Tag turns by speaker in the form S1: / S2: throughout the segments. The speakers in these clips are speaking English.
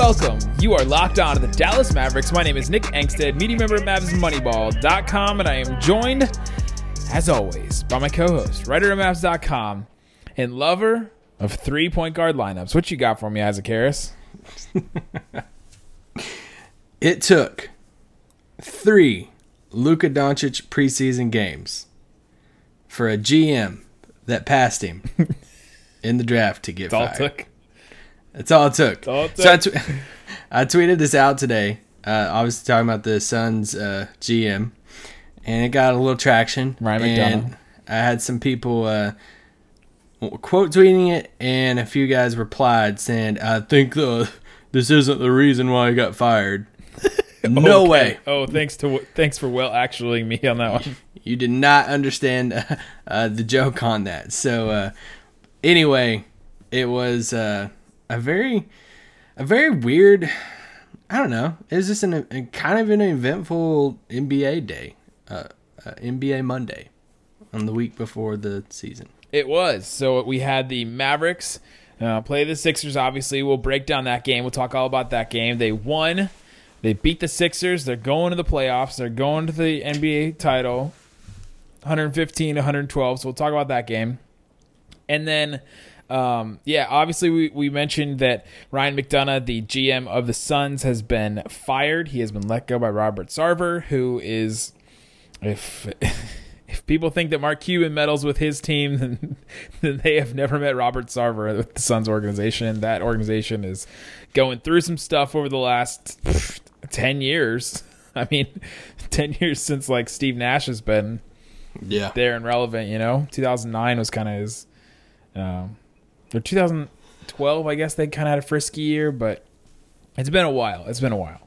S1: Welcome. You are locked on to the Dallas Mavericks. My name is Nick Angstadt, media member at MavsMoneyball.com, and I am joined, as always, by my co-host, writer at Mavs.com, and lover of three-point guard lineups. What you got for me, Isaac Harris?
S2: It took three Luka Doncic preseason games for a GM that passed him in the draft to get
S1: That's all it
S2: fired.
S1: Took.
S2: That's all it took.
S1: all it
S2: So I, tw- I tweeted this out today. Uh, obviously talking about the Suns uh, GM, and it got a little traction.
S1: Ryan
S2: and
S1: McDonough.
S2: I had some people uh, quote tweeting it, and a few guys replied saying, "I think uh, this isn't the reason why he got fired." no
S1: Okay.
S2: way.
S1: Oh, thanks to thanks for well actually me on that one.
S2: You did not understand uh, uh, the joke on that. So uh, anyway, it was uh, a very, a very weird. I don't know. It was just an, a kind of an eventful NBA day, uh, uh, NBA Monday, on the week before the season.
S1: It was. So we had the Mavericks uh, play the Sixers. Obviously, we'll break down that game. We'll talk all about that game. They won. They beat the Sixers. They're going to the playoffs. They're going to the NBA title, 115 112. So we'll talk about that game. And then, um, yeah, obviously we, we mentioned that Ryan McDonough, the GM of the Suns, has been fired. He has been let go by Robert Sarver, who is, if if people think that Mark Cuban meddles with his team, then, then they have never met Robert Sarver with the Suns organization. That organization is going through some stuff over the last pff, 10 years. I mean, 10 years since like Steve Nash has been
S2: Yeah.
S1: there and relevant, you know? 2009 was kind of his, um, or 2012, I guess they kind of had a frisky year, but it's been a while. It's been a while.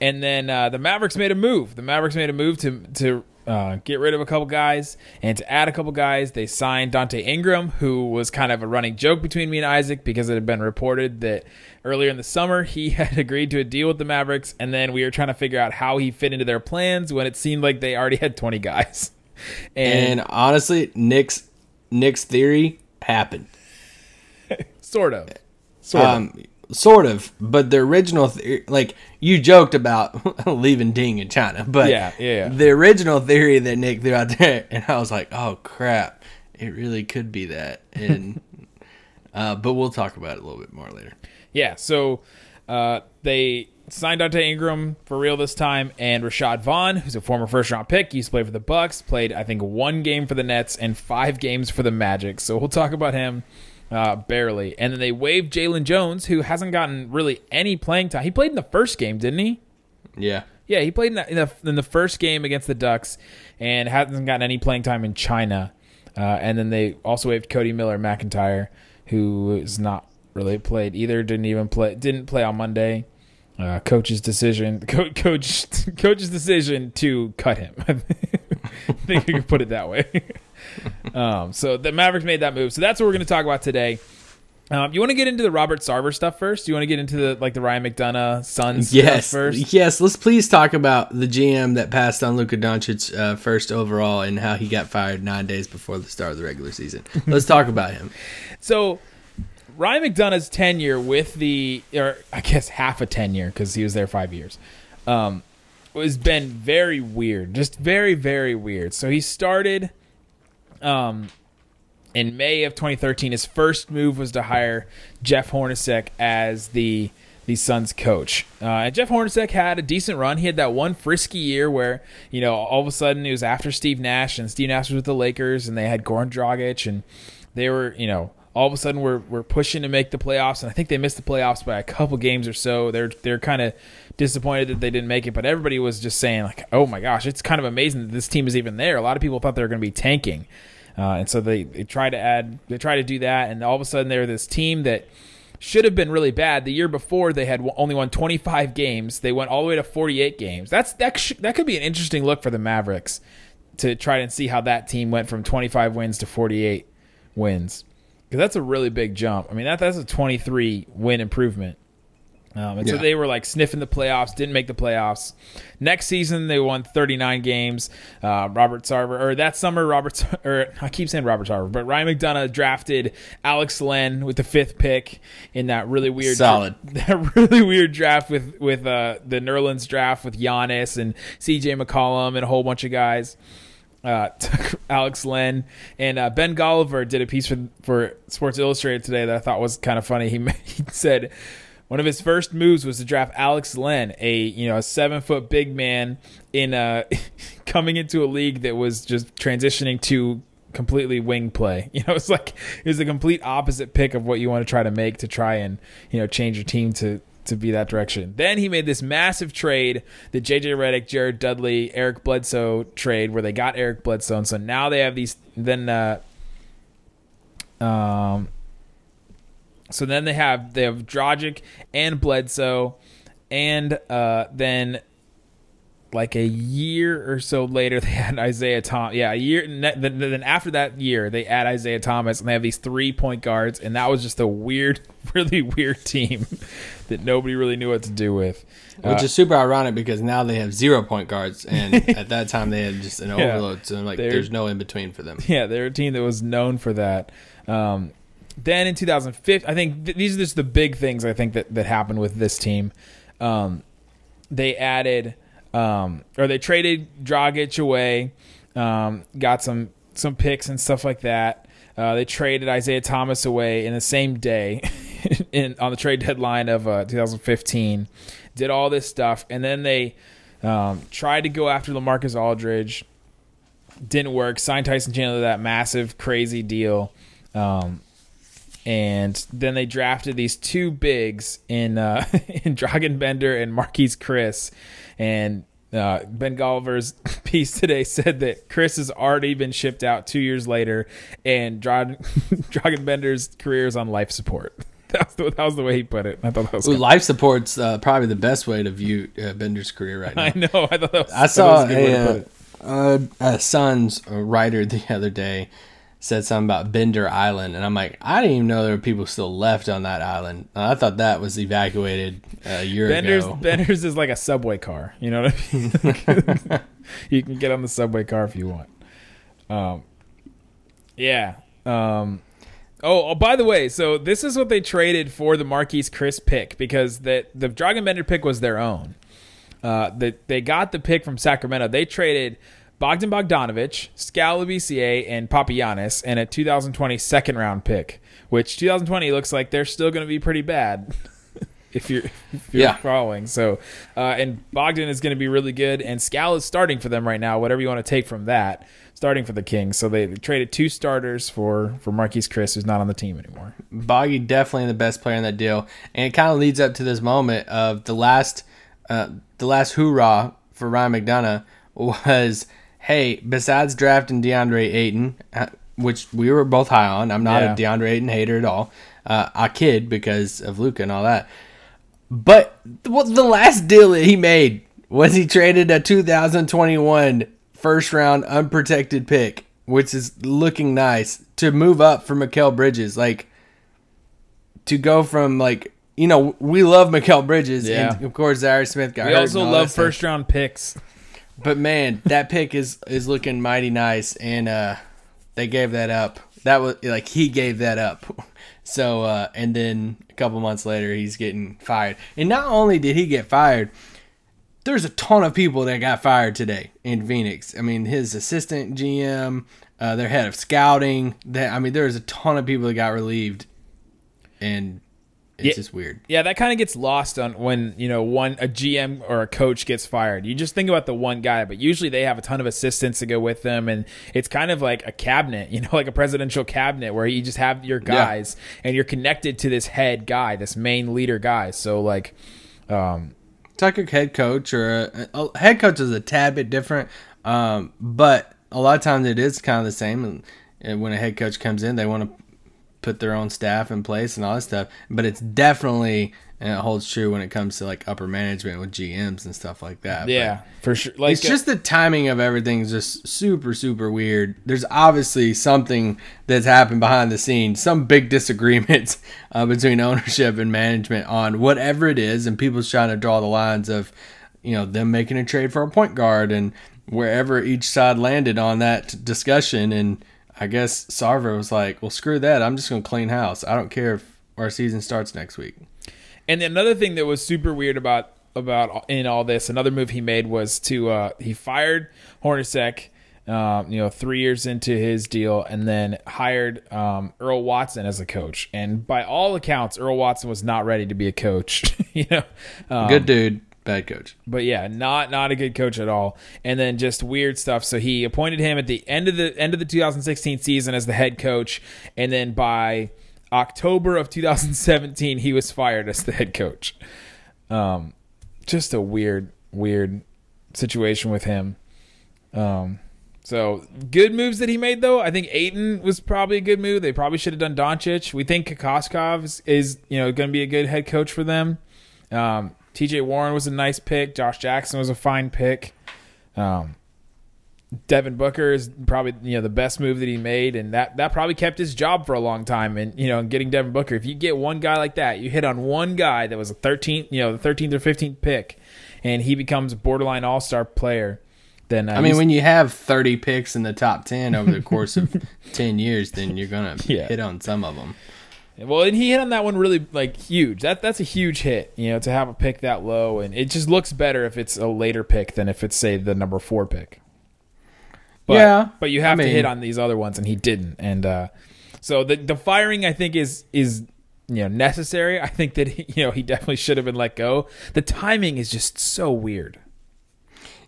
S1: And then uh, the Mavericks made a move. The Mavericks made a move to to uh, get rid of a couple guys and to add a couple guys. They signed Donte Ingram, who was kind of a running joke between me and Isaac because it had been reported that earlier in the summer he had agreed to a deal with the Mavericks, and then we were trying to figure out how he fit into their plans when it seemed like they already had 20 guys.
S2: And honestly, Nick's Nick's theory happened.
S1: Sort of, sort of.
S2: Um, sort of, but the original, theory, like you joked about leaving Ding in China, but
S1: Yeah, yeah, yeah.
S2: the original theory that Nick threw out there, and I was like, oh crap, it really could be that, and uh, but we'll talk about it a little bit more later.
S1: Yeah, so uh, they signed Donte Ingram for real this time, and Rashad Vaughn, who's a former first round pick, used to play for the Bucks, played I think one game for the Nets and five games for the Magic. So we'll talk about him uh, barely. And then they waived Jalen Jones, who hasn't gotten really any playing time. He played in the first game, didn't he?
S2: Yeah,
S1: Yeah, he played in the, in the in the first game against the Ducks and hasn't gotten any playing time in China. Uh, and then they also waived Codi Miller McIntyre, who is not really played either. Didn't even play. Didn't play on Monday. Uh, coach's decision. Co- coach coach's decision to cut him. I think you can put it that way. um, so the Mavericks made that move. So that's what we're going to talk about today. Um, you want to get into the Robert Sarver stuff first? You want to get into the like the Ryan McDonough Suns
S2: yes,
S1: stuff first?
S2: yes. Let's please talk about the GM that passed on Luka Doncic uh, first overall and how he got fired nine days before the start of the regular season. Let's talk about him.
S1: So Ryan McDonough's tenure with the, or I guess half a tenure because he was there five years, um, has been very weird. Just very, very weird. So he started, um, in May of 2013. His first move was to hire Jeff Hornacek as the the Suns coach. Uh, and Jeff Hornacek had a decent run. He had that one frisky year where you know all of a sudden it was after Steve Nash and Steve Nash was with the Lakers and they had Goran Dragic and they were you know all of a sudden we're, we're pushing to make the playoffs and I think they missed the playoffs by a couple games or so. They're they're kind of disappointed that they didn't make it, but everybody was just saying like, oh my gosh, it's kind of amazing that this team is even there. A lot of people thought they were going to be tanking. Uh, and so they, they try to add, they try to do that, and all of a sudden they're this team that should have been really bad. The year before they had only won 25 games. They went all the way to 48 games. That's that sh- that could be an interesting look for the Mavericks to try and see how that team went from 25 wins to 48 wins because that's a really big jump. I mean that that's a 23 win improvement. Um, and so they were like sniffing the playoffs, didn't make the playoffs. Next season, they won 39 games. Uh, Robert Sarver, or that summer, Robert, or I keep saying Robert Sarver, but Ryan McDonough drafted Alex Len with the fifth pick in that really weird,
S2: Solid.
S1: that really weird draft with with uh, the Nerlens draft with Giannis and C.J. McCollum and a whole bunch of guys uh, took Alex Len and uh, Ben Golliver did a piece for for Sports Illustrated today that I thought was kind of funny. He, he said one of his first moves was to draft Alex Len, a you know a seven foot big man in uh coming into a league that was just transitioning to completely wing play. You know, it's like it was the complete opposite pick of what you want to try to make to try and you know change your team to to be that direction. Then he made this massive trade, the JJ Redick, Jared Dudley, Eric Bledsoe trade, where they got Eric Bledsoe, and so now they have these. Then, uh, um, so then they have they have Dragic and Bledsoe, and uh, then like a year or so later, they had Isaiah Thomas. Yeah, a year. Then, then after that year, they add Isaiah Thomas, and they have these three point guards, and that was just a weird, really weird team that nobody really knew what to do with.
S2: Which
S1: Uh,
S2: is super ironic because now they have zero point guards, and at that time they had just an
S1: Yeah.
S2: overload. So like, there's no in between for them.
S1: Yeah, they're a team that was known for that. Um, then in 2005, I think th- these are just the big things I think that, that happened with this team. Um, they added um, or they traded Dragic away, um, got some some picks and stuff like that. Uh, they traded Isaiah Thomas away in the same day, in on the trade deadline of uh, 2015. Did all this stuff, and then they um, tried to go after Lamarcus Aldridge didn't work. Signed Tyson Chandler that massive, crazy deal. Um, and then they drafted these two bigs in uh, in Dragan Bender and Marquese Chriss. And uh, Ben Golliver's piece today said that Chriss has already been shipped out two years later, and Dra- Dragan Bender's career is on life support. That was, the, that was the way he put it. I thought that was.
S2: Ooh, life support's uh, probably the best way to view uh, Bender's career right now.
S1: I know. I thought that was.
S2: I
S1: that
S2: saw
S1: was a good way to put
S2: a,
S1: it.
S2: uh, a Sun's writer the other day said something about Bender Island, and I'm like, I didn't even know there were people still left on that island. Uh, I thought that was evacuated a year
S1: Bender's
S2: ago.
S1: Bender's is like a subway car. You know what I mean? you can get on the subway car if you want. Um, yeah. Um, oh, oh, by the way, so this is what they traded for the Marquese Chriss pick because the the Dragan Bender pick was their own. Uh, the, they got the pick from Sacramento. They traded Bogdan Bogdanovich, Skal Labissiere, and Papagiannis, and a 2020 second round pick, which 2020 looks like they're still going to be pretty bad. if you're, if you're
S2: Yeah.
S1: following. So, uh, and Bogdan is going to be really good, and Skal is starting for them right now. Whatever you want to take from that, starting for the Kings. So they, they traded two starters for for Marquese Chriss, who's not on the team anymore.
S2: Boggy definitely the best player in that deal, and it kind of leads up to this moment of the last, uh, the last hoorah for Ryan McDonough was, hey, besides drafting DeAndre Ayton, uh, which we were both high on, I'm not
S1: Yeah.
S2: a DeAndre Ayton hater at all. Uh, I kid because of Luka and all that, but what the last deal that he made was he traded a 2021 first round unprotected pick, which is looking nice, to move up for Mikal Bridges. Like to go from like you know we love Mikal Bridges,
S1: Yeah.
S2: and of course Zhaire Smith got
S1: We also love first round picks.
S2: But man, that pick is is looking mighty nice, and uh, they gave that up. That was like he gave that up. So uh, and then a couple months later, he's getting fired. And not only did he get fired, there's a ton of people that got fired today in Phoenix. I mean, his assistant GM, uh, their head of scouting. That I mean, there's a ton of people that got relieved, and it's
S1: Yeah.
S2: just weird.
S1: Yeah, that kind of gets lost on when you know one a GM or a coach gets fired. You just think about the one guy, but usually they have a ton of assistants to go with them, and it's kind of like a cabinet, you know, like a presidential cabinet where you just have your guys and you're connected to this head guy, this main leader guy. So like, um,
S2: It's like a head coach or a, a head coach is a tad bit different, um, but a lot of times it is kind of the same. And, and when a head coach comes in, they want to put their own staff in place and all that stuff. But it's definitely and it holds true when it comes to like upper management with GMs and stuff like that. But
S1: Yeah, for sure. Like
S2: it's just the timing of everything is just super super weird. There's obviously something that's happened behind the scenes, some big disagreements uh, between ownership and management on whatever it is, and people's trying to draw the lines of, you know, them making a trade for a point guard and wherever each side landed on that discussion. And I guess Sarver was like, "Well, screw that. I'm just gonna clean house. I don't care if our season starts next week."
S1: And another thing that was super weird about about in all this, another move he made was to uh, he fired Hornacek, um, you know, three years into his deal, and then hired um, Earl Watson as a coach. And by all accounts, Earl Watson was not ready to be a coach. you know, um,
S2: Good dude, bad coach.
S1: but yeah, not not a good coach at all. And then just weird stuff. So he appointed him at the end of the end of the 2016 season as the head coach, and then by October of 2017, he was fired as the head coach. Um, just a weird, weird situation with him. Um, so good moves that he made though. I think Ayton was probably a good move. They probably should have done Doncic. We think Kokoskov is, is you know going to be a good head coach for them. Um, T.J. Warren was a nice pick. Josh Jackson was a fine pick. Um, Devin Booker is probably you know the best move that he made, and that that probably kept his job for a long time. And you know, getting Devin Booker, if you get one guy like that, you hit on one guy that was a 13th, you know, the 13th or 15th pick, and he becomes a borderline All Star player. Then uh,
S2: I mean, when you have 30 picks in the top 10 over the course of 10 years, then you're going to
S1: Yeah.
S2: hit on some of them.
S1: Well, and he hit on that one really like huge. That that's a huge hit, you know, to have a pick that low, and it just looks better if it's a later pick than if it's say the number four pick. But,
S2: Yeah,
S1: but you have
S2: I
S1: to hit on these other ones, and he didn't. And uh, so the the firing, I think, is is you know necessary. I think that he, you know he definitely should have been let go. The timing is just so weird.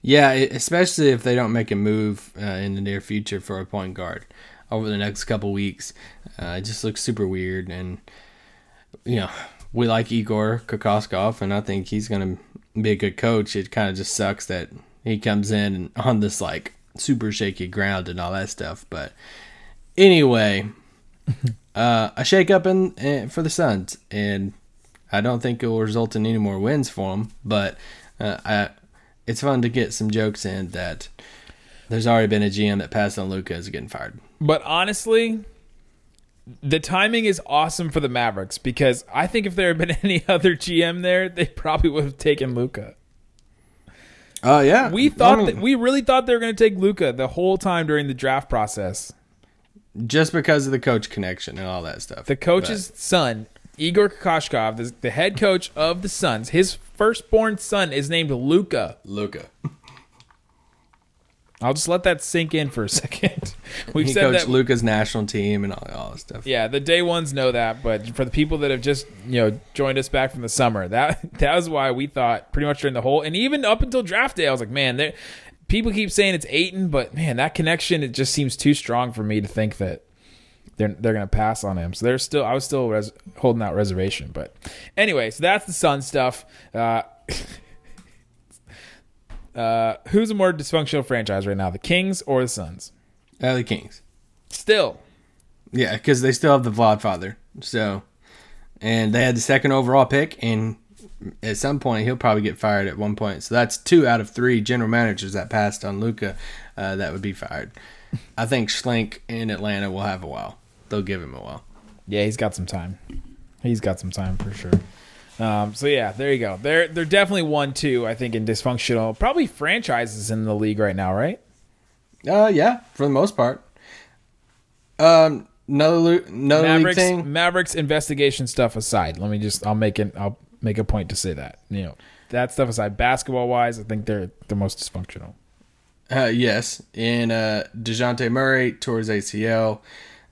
S2: Yeah, especially if they don't make a move uh, in the near future for a point guard over the next couple weeks. Uh, it just looks super weird. And, you know, we like Igor Kokoskov, and I think he's going to be a good coach. It kind of just sucks that he comes in on this, like, super shaky ground and all that stuff. But anyway, uh, a shakeup in, in for the Suns, and I don't think it will result in any more wins for them. But uh, I, it's fun to get some jokes in that there's already been a GM that passed on Luka is getting fired.
S1: But honestly, the timing is awesome for the Mavericks because I think if there had been any other GM there, they probably would have taken Luka.
S2: Oh uh, yeah,
S1: We thought that we really thought they were going to take Luka the whole time during the draft process.
S2: just because of the coach connection and all that stuff.
S1: The coach's son, Igor Kokoshkov, the, the head coach of the Suns, his firstborn son is named Luca.
S2: Luca.
S1: I'll just let that sink in for a second. We've
S2: He
S1: said
S2: coached
S1: that.
S2: Luka's national team and all, all that stuff.
S1: Yeah, the day ones know that, but for the people that have just you know joined us back from the summer, that that was why we thought pretty much during the whole and even up until draft day, I was like, man, there. People keep saying it's Ayton, but man, that connection it just seems too strong for me to think that they're they're gonna pass on him. So they're still, I was still res- holding out reservation, but anyway, so that's the Sun stuff. Uh, uh, who's a more dysfunctional franchise right now, the Kings or the Suns?
S2: Uh, the Kings.
S1: Still,
S2: Yeah, because they still have the Vlad father. So, and they had the second overall pick, and at some point he'll probably get fired at one point. So that's two out of three general managers that passed on Luka uh, that would be fired. I think Schlenk in Atlanta will have a while. They'll give him a while.
S1: Yeah, he's got some time. He's got some time for sure. Um, so yeah, there you go. They're they're definitely one two. I think in dysfunctional, probably franchises in the league right now, right?
S2: Uh, yeah, for the most part. Um, another lo- another league
S1: Mavericks
S2: thing.
S1: Mavericks investigation stuff aside, let me just I'll make it I'll make a point to say that you know that stuff aside, basketball wise, I think they're the most dysfunctional.
S2: Uh, yes, and uh, Dejounte Murray his ACL.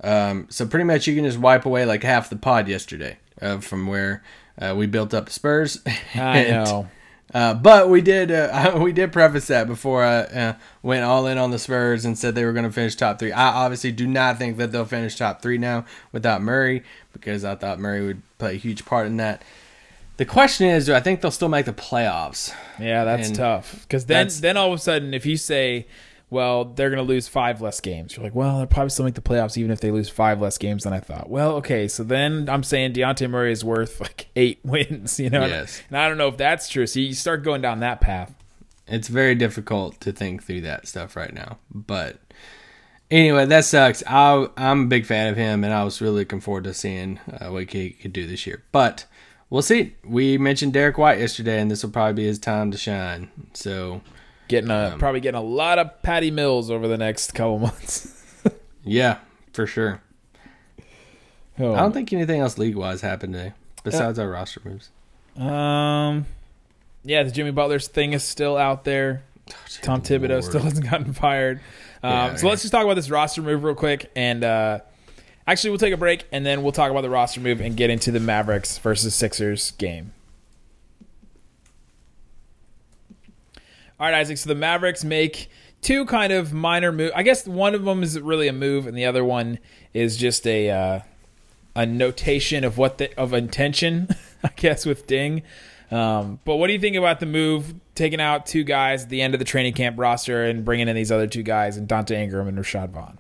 S2: Um, so pretty much you can just wipe away like half the pod yesterday uh, from where uh, we built up the Spurs.
S1: I know.
S2: Uh, but we did uh, we did preface that before I uh, went all in on the Spurs and said they were going to finish top three. I obviously do not think that they'll finish top three now without Murray because I thought Murray would play a huge part in that. The question is, do I think they'll still make the playoffs?
S1: Yeah, that's
S2: And
S1: tough. Because then, then all of a sudden, if you say, well, they're going to lose five less games. You're like, well, they'll probably still make the playoffs even if they lose five less games than I thought. Well, okay, so then I'm saying Dejounte Murray is worth like eight wins, you know?
S2: Yes.
S1: And I don't know if that's true. So you start going down that path.
S2: It's very difficult to think through that stuff right now. But anyway, that sucks. I, I'm a big fan of him, and I was really looking forward to seeing uh, what he could do this year. But we'll see. We mentioned Derrick White yesterday, and this will probably be his time to shine. So
S1: Getting
S2: Um,
S1: a probably getting a lot of Patty Mills over the next couple months.
S2: yeah, for sure.
S1: Oh.
S2: I don't think anything else league wise happened today besides our roster moves.
S1: Um, yeah, the Jimmy Butler thing is still out there. Tom Thibodeau
S2: Lord.
S1: still hasn't gotten fired. Um,
S2: Yeah,
S1: so
S2: yeah.
S1: let's just talk about this roster move real quick, and uh, actually we'll take a break, and then we'll talk about the roster move and get into the Mavericks versus Sixers game. All right, Isaac. So the Mavericks make two kind of minor move. I guess one of them is really a move, and the other one is just a uh, a notation of what the of intention. I guess with Ding. Um, but what do you think about the move, taking out two guys at the end of the training camp roster and bringing in these other two guys, and Donte Ingram and Rashad Vaughn?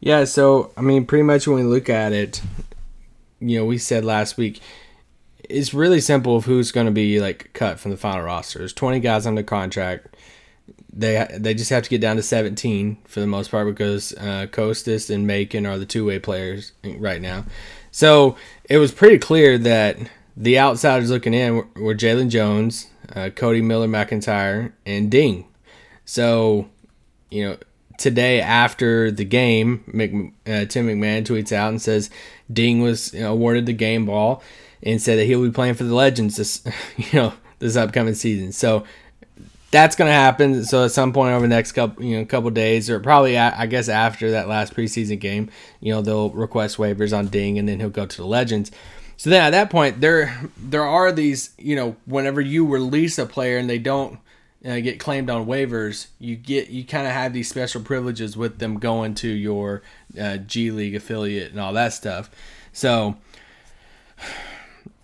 S2: Yeah, so I mean, pretty much when we look at it, you know, we said last week, it's really simple of who's going to be like cut from the final roster. There's 20 guys under contract. They they just have to get down to 17 for the most part because uh, Kostas and Macon are the two way players right now. So it was pretty clear that the outsiders looking in were, were Jalen Jones, uh, Codi Miller McIntyre, and Ding. So you know, today after the game, Mc, uh, Tim McMahon tweets out and says Ding was awarded the game ball and said that he'll be playing for the Legends this, you know, this upcoming season. So that's going to happen. So at some point over the next couple, you know, couple days, or probably I guess after that last preseason game, you know, they'll request waivers on Ding, and then he'll go to the Legends. So then at that point, there there are these, you know, whenever you release a player and they don't uh, get claimed on waivers, you get you kind of have these special privileges with them going to your uh, G League affiliate and all that stuff. So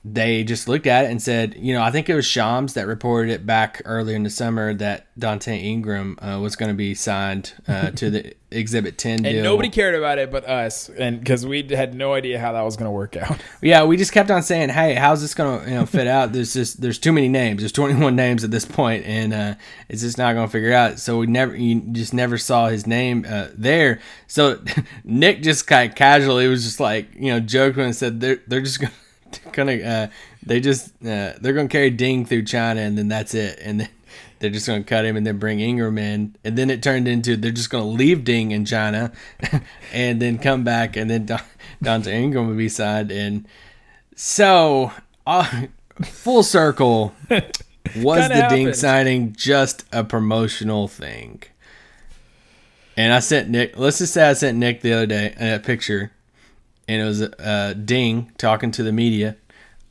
S2: they just looked at it and said, you know, I think it was Shams that reported it back earlier in the summer that Donte Ingram uh, was going to be signed uh, to the Exhibit 10
S1: And
S2: deal.
S1: nobody cared about it but us, and because we had no idea how that was going to work out.
S2: Yeah, we just kept on saying, "Hey, how's this gonna you know fit out?" There's just there's too many names. There's 21 names at this point, and uh, it's just not gonna figure out. So we never, you just never saw his name uh, there. So Nick just kind of casually was just like, you know, joking and said they're they're just gonna gonna uh, they just uh, they're gonna carry Ding through China, and then that's it, and then. They're just going to cut him and then bring Ingram in. And then it turned into they're just going to leave Ding in China and then come back. And then Don, Donte Ingram would be signed. And so, uh, full circle, was the Ding signing just a promotional thing? And I sent Nick, let's just say I sent Nick the other day a picture, and it was uh, Ding talking to the media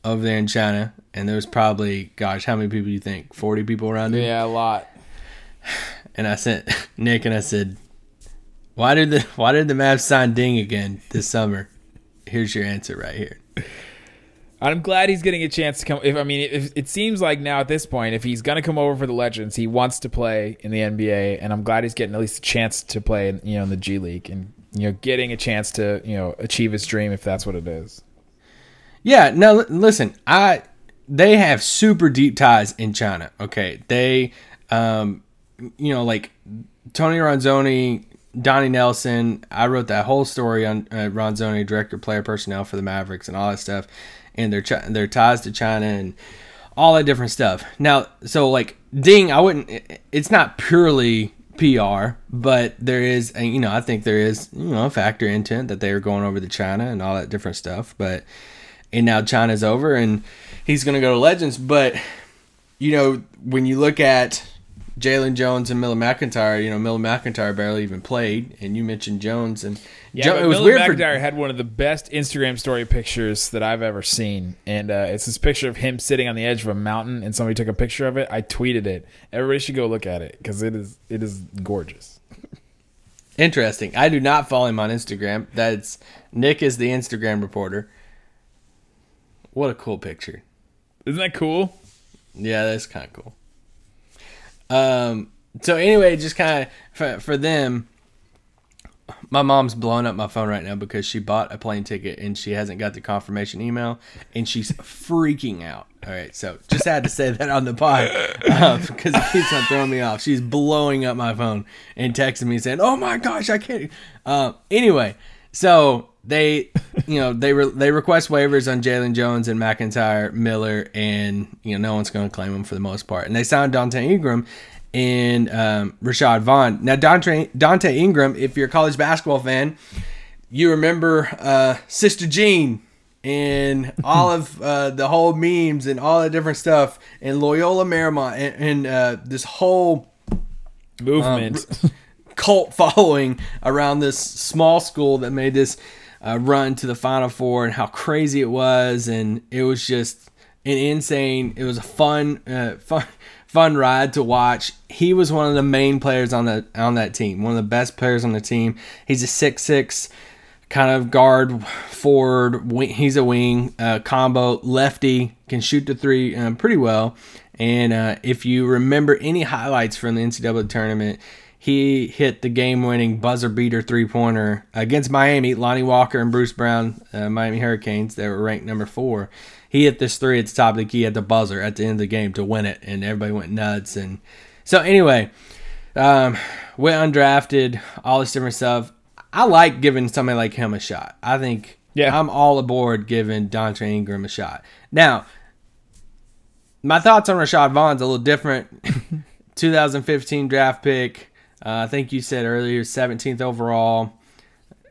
S2: over there in China. And there was probably, gosh, how many people do you think? 40 people around him?
S1: yeah, a lot.
S2: And I sent Nick and I said, why did the why did the Mavs sign Ding again this summer? Here's your answer right here.
S1: I'm glad he's getting a chance to come. If I mean, if, it seems like now at this point, if he's going to come over for the Legends, he wants to play in the NBA, and I'm glad he's getting at least a chance to play, in, you know, in the G League, and you know, getting a chance to you know achieve his dream if that's what it is.
S2: Yeah, no, li- listen, I they have super deep ties in China. Okay, they, um, you know, like Tony Ronzone, Donnie Nelson. I wrote that whole story on uh, Ronzone, director player personnel for the Mavericks, and all that stuff, and their chi- their ties to China and all that different stuff. Now, so like Ding, I wouldn't. It's not purely PR, but there is, you know, I think there is, you know, a factor intent that they were going over to China and all that different stuff, but and now China's over and he's going to go to Legends. But, you know, when you look at Jalen Jones and Miller McIntyre, you know, Miller McIntyre barely even played. And you mentioned Jones. And
S1: Yeah, but
S2: it was
S1: Miller
S2: weird
S1: McIntyre
S2: for.
S1: had one of the best Instagram story pictures that I've ever seen, and uh, it's this picture of him sitting on the edge of a mountain, and somebody took a picture of it. I tweeted it. Everybody should go look at it because it is it is gorgeous.
S2: Interesting. I do not follow him on Instagram. That's Nick is the Instagram reporter. What a cool picture.
S1: Isn't that cool?
S2: Yeah, that's kind of cool. Um, so anyway, just kind of for, for them. My mom's blowing up my phone right now because she bought a plane ticket and she hasn't got the confirmation email and she's freaking out. All right, so just had to say that on the pod uh, because it keeps on throwing me off. She's blowing up my phone and texting me saying, "Oh my gosh, I can't." Uh, anyway, so they, you know, they re- they request waivers on Jalen Jones and McIntyre, Miller, and you know no one's going to claim them for the most part. And they signed Donte Ingram and um, Rashad Vaughn. Now Dante Donte Ingram, if you're a college basketball fan, you remember uh, Sister Jean and all of uh, the whole memes and all the different stuff and Loyola Marymount and, and uh, this whole
S1: Movement.
S2: cult following around this small school that made this uh, run to the Final Four and how crazy it was, and it was just an insane. It was a fun, uh, fun, fun ride to watch. He was one of the main players on the on that team, one of the best players on the team. He's a six six kind of guard forward. He's a wing uh, combo lefty, can shoot the three um, pretty well. And uh, if you remember any highlights from the NCAA tournament, he hit the game-winning buzzer beater three-pointer against Miami. Lonnie Walker and Bruce Brown, uh, Miami Hurricanes, they were ranked number four. He hit this three at the top of the key at the buzzer at the end of the game to win it, and everybody went nuts. And so anyway, um, went undrafted, all this different stuff. I like giving somebody like him a shot. I think
S1: Yeah.
S2: I'm all aboard giving Donte Ingram a shot. Now, my thoughts on Rashad Vaughn's a little different. 2015 draft pick. Uh, I think you said earlier 17th overall.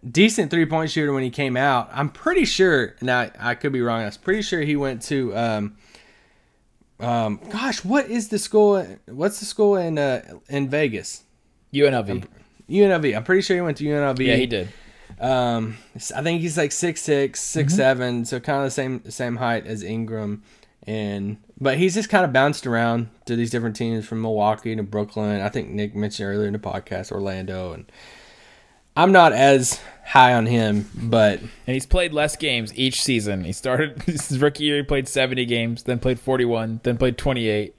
S2: Decent three point shooter when he came out. I'm pretty sure. Now I could be wrong. I was pretty sure he went to. Um, um, gosh, what is the school? What's the school in uh, in Vegas?
S1: UNLV.
S2: UNLV. I'm pretty sure he went to UNLV.
S1: Yeah, he did.
S2: Um, I think he's like six six, six seven, so kind of the same same height as Ingram, and but he's just kind of bounced around to these different teams from Milwaukee to Brooklyn. I think Nick mentioned earlier in the podcast Orlando, and I'm not as high on him, but
S1: And he's played less games each season. He started his rookie year, he played 70 games, then played 41, then played 28,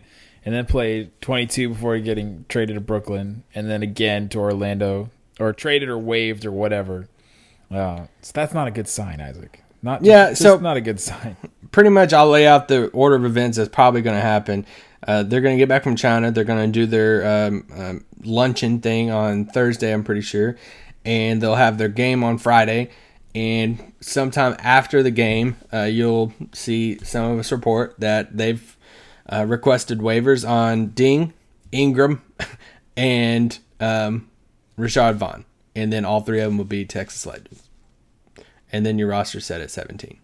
S1: and then played 22 before getting traded to Brooklyn, and then again to Orlando, or traded or waived or whatever. Uh, so that's not a good sign, Isaac. Not
S2: Yeah, so-
S1: not a good sign.
S2: pretty much I'll lay out the order of events that's probably going to happen. Uh, they're going to get back from China. They're going to do their um, um, luncheon thing on Thursday, I'm pretty sure. And they'll have their game on Friday. And sometime after the game, uh, you'll see some of us report that they've uh, requested waivers on Ding, Ingram, and um, Rashad Vaughn. And then all three of them will be Texas Legends. And then your roster set at 17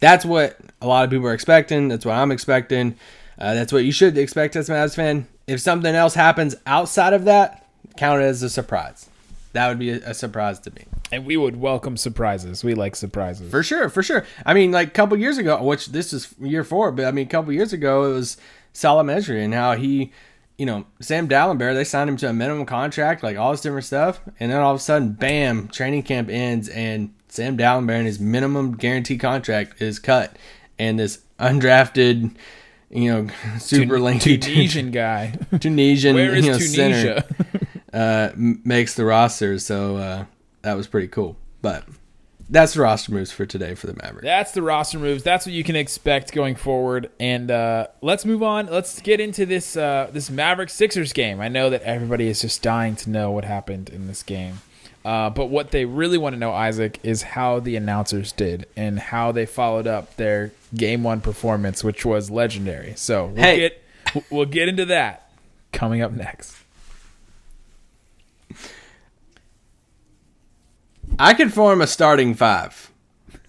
S2: that's what a lot of people are expecting. That's what I'm expecting. Uh, that's what you should expect as a Mavs fan. If something else happens outside of that, count it as a surprise. That would be a, a surprise to me.
S1: And we would welcome surprises. We like surprises.
S2: For sure, for sure. I mean, like a couple years ago, which this is year four, but I mean, a couple years ago, it was Salah Mejri and how he, you know, Sam Dalembert, they signed him to a minimum contract, like all this different stuff. And then all of a sudden, bam, training camp ends and Sam Dalembert and his minimum guarantee contract is cut. And this undrafted, you know, super
S1: Tun-
S2: lengthy
S1: Tunisian guy.
S2: Tunisian,
S1: Where is
S2: you know, center
S1: Tunisia?
S2: uh, makes the roster. So uh, that was pretty cool. But that's the roster moves for today for the Mavericks.
S1: That's the roster moves. That's what you can expect going forward. And uh, let's move on. Let's get into this uh, this Mavericks Sixers game. I know that everybody is just dying to know what happened in this game. Uh, but what they really want to know, Isaac, is how the announcers did and how they followed up their game one performance, which was legendary. So we'll
S2: Hey.
S1: get we'll get into that coming up next.
S2: I could form a starting five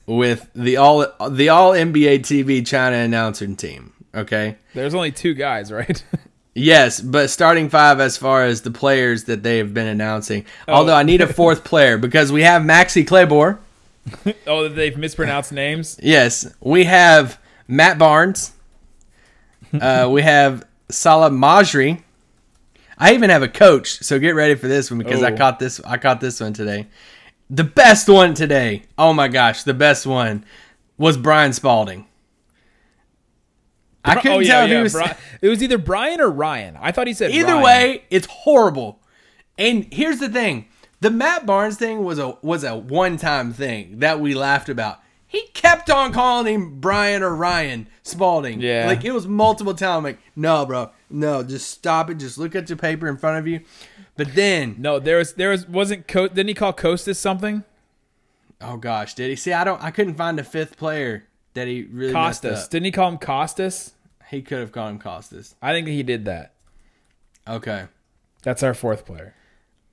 S2: with the all the all NBA TV China announcer team. Okay.
S1: There's only two guys, right?
S2: Yes, but starting five as far as the players that they have been announcing. Although I need a fourth player because we have Maxi Claybor.
S1: oh, they've mispronounced names.
S2: Yes, we have Matt Barnes. Uh, we have Salah Majri. I even have a coach, so get ready for this one because I
S1: Oh.
S2: caught this. I caught this one today. The best one today. Oh my gosh, the best one was Brian Spalding. I couldn't
S1: oh, yeah,
S2: tell
S1: yeah,
S2: was.
S1: Bri- it was either Brian or Ryan. I thought he said
S2: Either
S1: Ryan.
S2: way, it's horrible. And here's the thing: the Matt Barnes thing was a was a one time thing that we laughed about. He kept on calling him Brian or Ryan Spalding.
S1: Yeah.
S2: like it was multiple times. I'm like, no, bro, no, just stop it. Just look at your paper in front of you. But then,
S1: No, there was there was wasn't Co- didn't he call Costas something?
S2: oh gosh, did he see? I don't. I couldn't find a fifth player that he really
S1: Costas.
S2: up.
S1: Didn't he call him Costas?
S2: He could have called him Costas.
S1: I think he did that.
S2: Okay.
S1: That's our fourth player.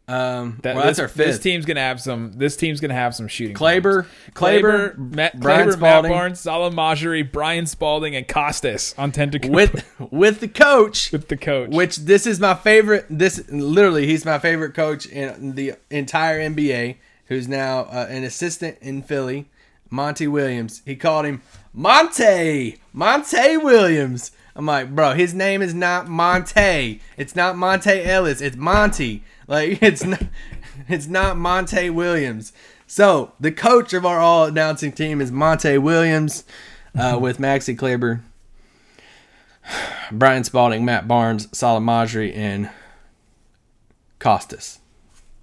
S2: Um,
S1: That,
S2: well,
S1: this,
S2: that's our
S1: this team's gonna have some. This team's gonna have some shooting.
S2: Klaber,
S1: problems.
S2: Klaber,
S1: Klaber, Matt,
S2: Brian
S1: Klaber, Matt Barnes, Salah Majri, Brian Spalding, and Costas on Tentacrupo
S2: with with the coach
S1: with the coach.
S2: which this is my favorite this literally he's my favorite coach in the entire nba who's now uh, an assistant in philly monty williams he called him monte monte williams i'm like bro his name is not monte it's not monte ellis it's monty like it's not it's not monte williams so the coach of our all announcing team is monte williams uh, with maxi kleber Brian Spalding, Matt Barnes, Salah Majri, and Kostas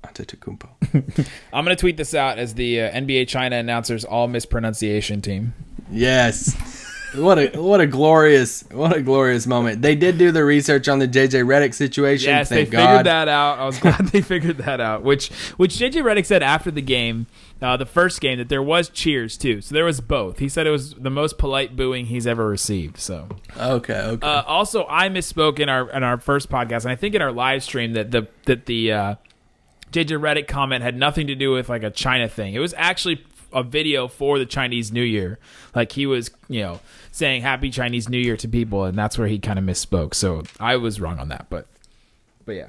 S2: Antetokounmpo.
S1: I'm gonna tweet this out as the uh, NBA China announcers all mispronunciation team.
S2: Yes. What a what a glorious what a glorious moment. They did do the research on the JJ Redick situation.
S1: Yes,
S2: thank
S1: they
S2: God.
S1: figured that out. I was glad they figured that out. Which which JJ Redick said after the game, uh, the first game, that there was cheers too. So there was both. He said it was the most polite booing he's ever received. So
S2: Okay, okay.
S1: uh, also, I misspoke in our in our first podcast, and I think in our live stream that the that the uh, JJ Redick comment had nothing to do with like a China thing. It was actually a video for the Chinese New Year. Like he was, you know, saying Happy Chinese New Year to people, and that's where he kind of misspoke. So I was wrong on that, but but yeah.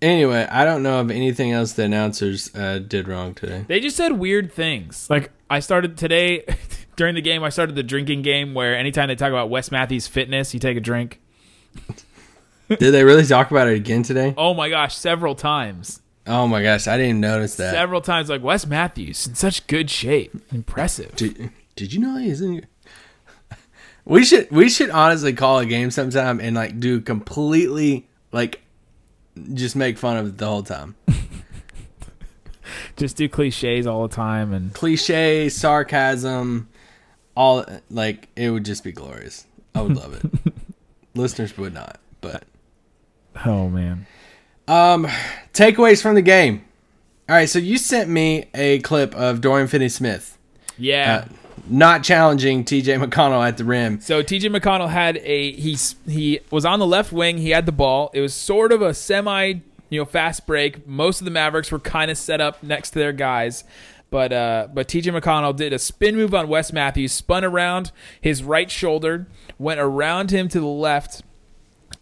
S2: anyway, I don't know of anything else the announcers uh, did wrong today.
S1: They just said weird things. Like I started today during the game. I started the drinking game where anytime they talk about Wes Matthews' fitness, you take a drink.
S2: did they really talk about it again today?
S1: Oh my gosh, several times.
S2: Oh my gosh, I didn't notice that.
S1: several times like Wes Matthews in such good shape. Impressive.
S2: Did, did you know he's in? We should we should honestly call a game sometime and like do completely like just make fun of it the whole time.
S1: Just do cliches all the time and
S2: Cliche, sarcasm, all like it would just be glorious. I would love it. Listeners would not, but
S1: oh man.
S2: Um takeaways from the game. All right, so you sent me a clip of Dorian Finney-Smith
S1: Yeah.
S2: uh, not challenging TJ McConnell at the rim.
S1: so TJ McConnell had a he he was on the left wing. He had the ball. It was sort of a semi you know fast break. Most of the Mavericks were kind of set up next to their guys. But uh, but TJ McConnell did a spin move on Wes Matthews, spun around his right shoulder, went around him to the left,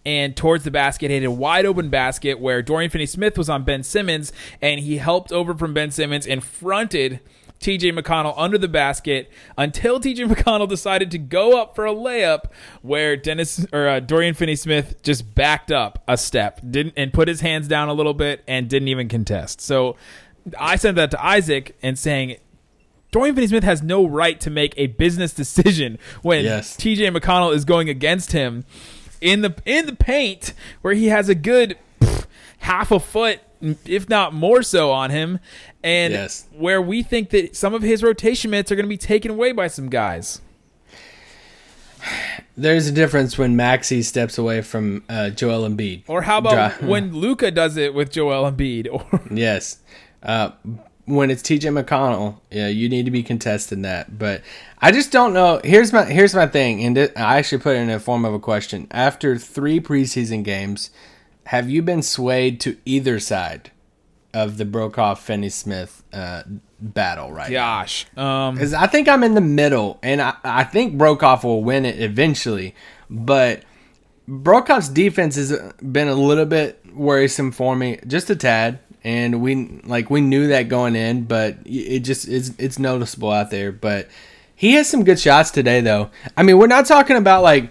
S1: and towards the basket, hit a wide open basket where Dorian Finney Smith was on Ben Simmons, and he helped over from Ben Simmons and fronted TJ McConnell under the basket until TJ McConnell decided to go up for a layup where Dennis or uh, Dorian Finney Smith just backed up a step, didn't and put his hands down a little bit and didn't even contest. So I sent that to Isaac and saying Dorian Finney-Smith has no right to make a business decision when
S2: Yes.
S1: TJ McConnell is going against him in the in the paint where he has a good pff, half a foot if not more so on him and
S2: Yes.
S1: where we think that some of his rotation minutes are going to be taken away by some guys.
S2: There's a difference when Maxi steps away from uh, Joel Embiid.
S1: Or how about when Luka does it with Joel Embiid or
S2: Yes. Uh, when it's TJ McConnell, yeah, you need to be contesting that. But I just don't know. Here's my here's my thing, and I actually put it in the form of a question. After three preseason games, have you been swayed to either side of the Broekhoff Finney Smith uh, battle right
S1: gosh. Um
S2: Because I think I'm in the middle, and I, I think Broekhoff will win it eventually. But Broekhoff's defense has been a little bit worrisome for me, just a tad. And we like we knew that going in, but it just it's it's noticeable out there. But he has some good shots today, though. I mean, we're not talking about like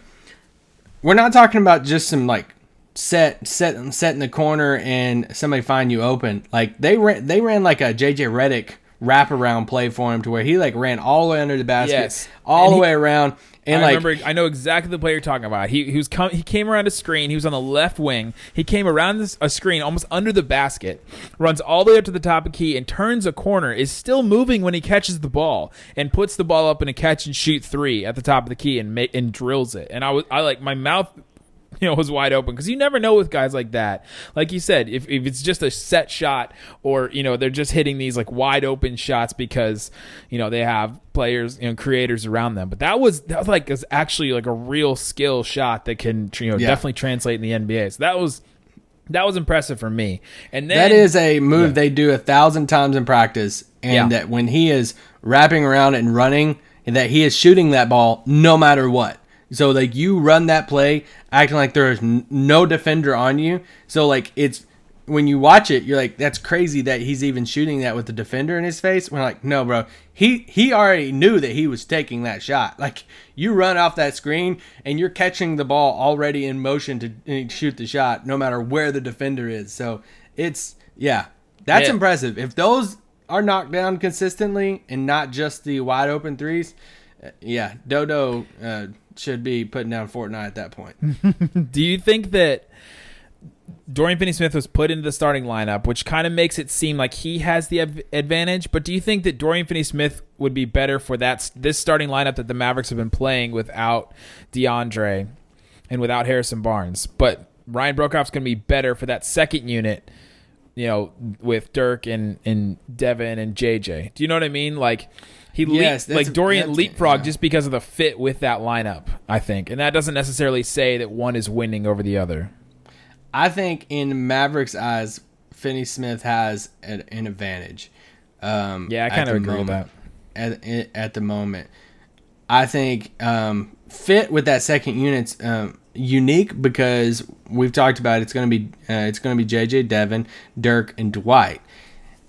S2: we're not talking about just some like set set set in the corner and somebody find you open. Like they ran they ran like a JJ Redick wraparound play for him to where he like ran all the way under the basket,
S1: Yes.
S2: all
S1: And
S2: the
S1: he-
S2: way around, and
S1: I
S2: like
S1: remember, I know exactly the player you're talking about. He he was come, he came around a screen. He was on the left wing. He came around this, a screen almost under the basket, runs all the way up to the top of key and turns a corner. Is still moving when he catches the ball and puts the ball up in a catch and shoot three at the top of the key and make and drills it. And I was I like my mouth you know was wide open because you never know with guys like that like you said if, if it's just a set shot or you know they're just hitting these like wide open shots because you know they have players you know creators around them but that was that was like is actually like a real skill shot that can you know
S2: Yeah.
S1: definitely translate in the nba so that was that was impressive for me and then
S2: that is a move they do a thousand times in practice, and
S1: Yeah.
S2: that when he is wrapping around and running, and that he is shooting that ball no matter what. So like you run that play acting like there is n- no defender on you. So like it's when you watch it, you're like, that's crazy that he's even shooting that with the defender in his face. We're like, no, bro. He he already knew that he was taking that shot. Like you run off that screen and you're catching the ball already in motion to uh, shoot the shot, no matter where the defender is. So it's yeah, that's
S1: Yeah.
S2: impressive. If those are knocked down consistently and not just the wide open threes, uh, yeah, Dodo uh, should be putting down Fortnite at that point.
S1: Do you think that Dorian Finney-Smith was put into the starting lineup, which kind of makes it seem like he has the av- advantage? But do you think that Dorian Finney-Smith would be better for that this starting lineup that the Mavericks have been playing without DeAndre and without Harrison Barnes? But Ryan Broekhoff's going to be better for that second unit, you know, with Dirk and and Devin and JJ. Do you know what I mean? Like. He
S2: Yes, that's-
S1: like Dorian leapfrog
S2: yeah.
S1: just because of the fit with that lineup, I think, and that doesn't necessarily say that one is winning over the other.
S2: I think in Mavericks' eyes, Finney Smith has an, an advantage. Um,
S1: Yeah, I kind of agree with that.
S2: At, at the moment, I think um, fit with that second unit's um, unique because we've talked about it's going to be uh, it's going to be JJ Devin, Dirk, and Dwight.